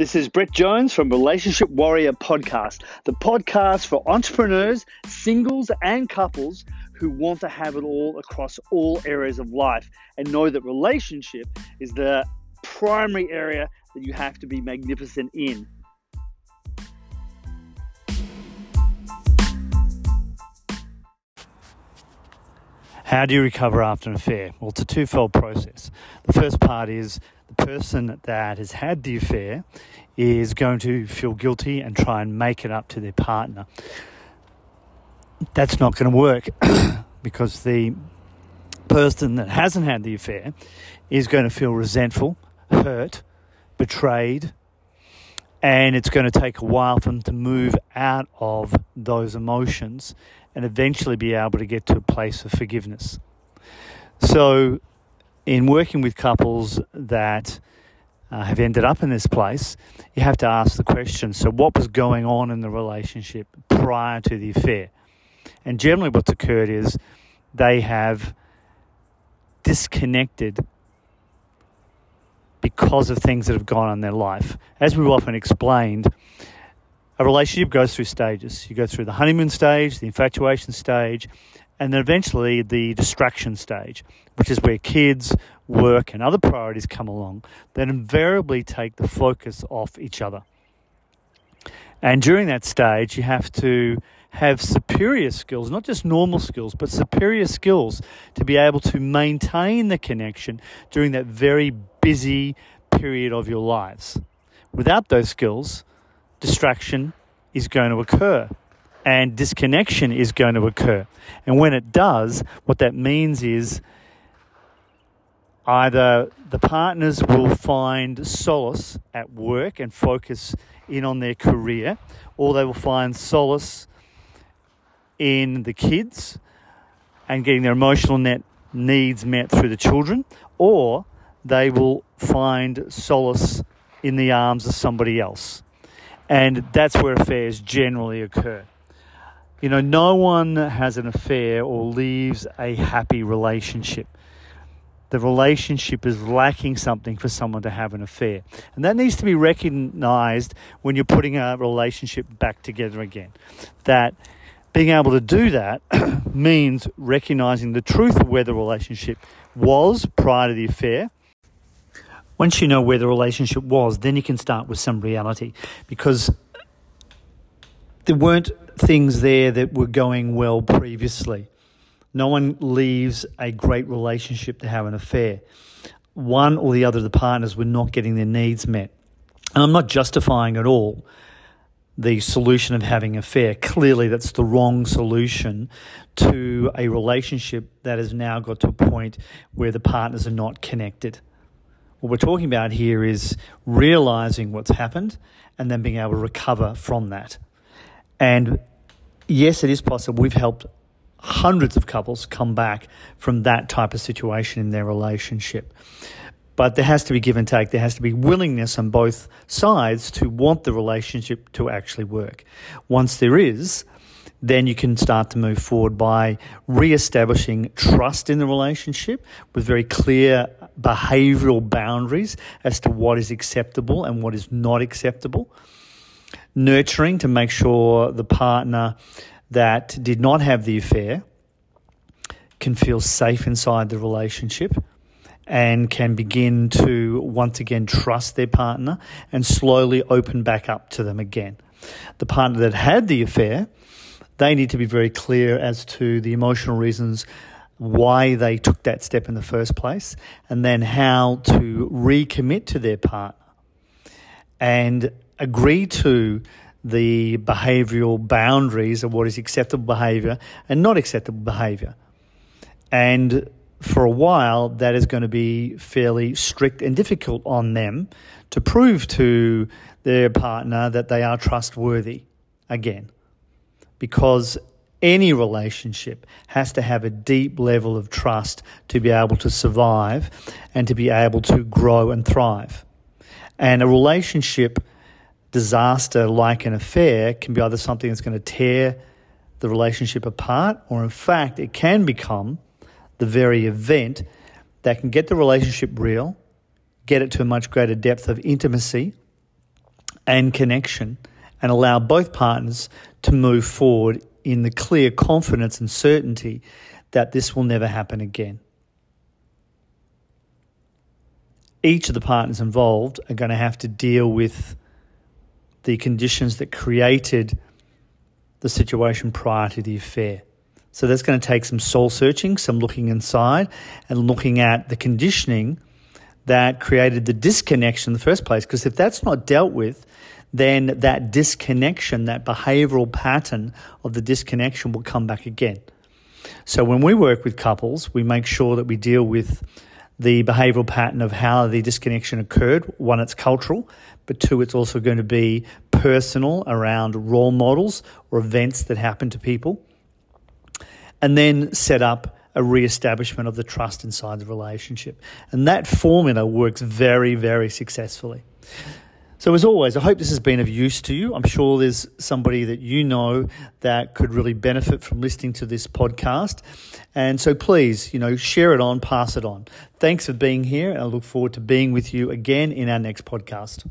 This is Brett Jones from Relationship Warrior Podcast, the podcast for entrepreneurs, singles, and couples who want to have it all across all areas of life and know that relationship is the primary area that you have to be magnificent in. How do you recover after an affair? Well, it's a twofold process. The first part is the person that has had the affair is going to feel guilty and try and make it up to their partner. That's not going to work because the person that hasn't had the affair is going to feel resentful, hurt, betrayed, and it's going to take a while for them to move out of those emotions and eventually be able to get to a place of forgiveness. So, in working with couples that uh, have ended up in this place, you have to ask the question so, what was going on in the relationship prior to the affair? And generally, what's occurred is they have disconnected because of things that have gone on in their life. As we've often explained, a relationship goes through stages. You go through the honeymoon stage, the infatuation stage, and then eventually the distraction stage, which is where kids, work, and other priorities come along that invariably take the focus off each other. And during that stage, you have to have superior skills, not just normal skills, but superior skills to be able to maintain the connection during that very busy period of your lives. Without those skills, distraction is going to occur and disconnection is going to occur. And when it does, what that means is either the partners will find solace at work and focus in on their career, or they will find solace in the kids and getting their emotional net needs met through the children, or they will find solace in the arms of somebody else. And that's where affairs generally occur. You know, no one has an affair or leaves a happy relationship. The relationship is lacking something for someone to have an affair. And that needs to be recognized when you're putting a relationship back together again. That being able to do that means recognizing the truth of where the relationship was prior to the affair once you know where the relationship was, then you can start with some reality because there weren't things there that were going well previously. No one leaves a great relationship to have an affair. One or the other of the partners were not getting their needs met. And I'm not justifying at all the solution of having an affair. Clearly, that's the wrong solution to a relationship that has now got to a point where the partners are not connected. What we're talking about here is realizing what's happened and then being able to recover from that. And yes, it is possible. We've helped hundreds of couples come back from that type of situation in their relationship. But there has to be give and take. There has to be willingness on both sides to want the relationship to actually work. Once there is, then you can start to move forward by re-establishing trust in the relationship with very clear behavioral boundaries as to what is acceptable and what is not acceptable. Nurturing to make sure the partner that did not have the affair can feel safe inside the relationship and can begin to once again trust their partner and slowly open back up to them again. The partner that had the affair they need to be very clear as to the emotional reasons why they took that step in the first place and then how to recommit to their partner and agree to the behavioral boundaries of what is acceptable behavior and not acceptable behavior. And for a while, that is going to be fairly strict and difficult on them to prove to their partner that they are trustworthy again because any relationship has to have a deep level of trust to be able to survive and to be able to grow and thrive. And a relationship disaster like an affair can be either something that's going to tear the relationship apart, or in fact, it can become the very event that can get the relationship real, get it to a much greater depth of intimacy, and connection and allow both partners to move forward in the clear confidence and certainty that this will never happen again. Each of the partners involved are going to have to deal with the conditions that created the situation prior to the affair. So that's going to take some soul searching, some looking inside, and looking at the conditioning that created the disconnection in the first place. Because if that's not dealt with, then that disconnection, that behavioral pattern of the disconnection will come back again. So when we work with couples, we make sure that we deal with the behavioral pattern of how the disconnection occurred. One, it's cultural, but two, it's also going to be personal around role models or events that happen to people. And then set up a re-establishment of the trust inside the relationship. And that formula works very, very successfully. So, as always, I hope this has been of use to you. I'm sure there's somebody that you know that could really benefit from listening to this podcast. And so, please, you know, share it on, pass it on. Thanks for being here. And I look forward to being with you again in our next podcast.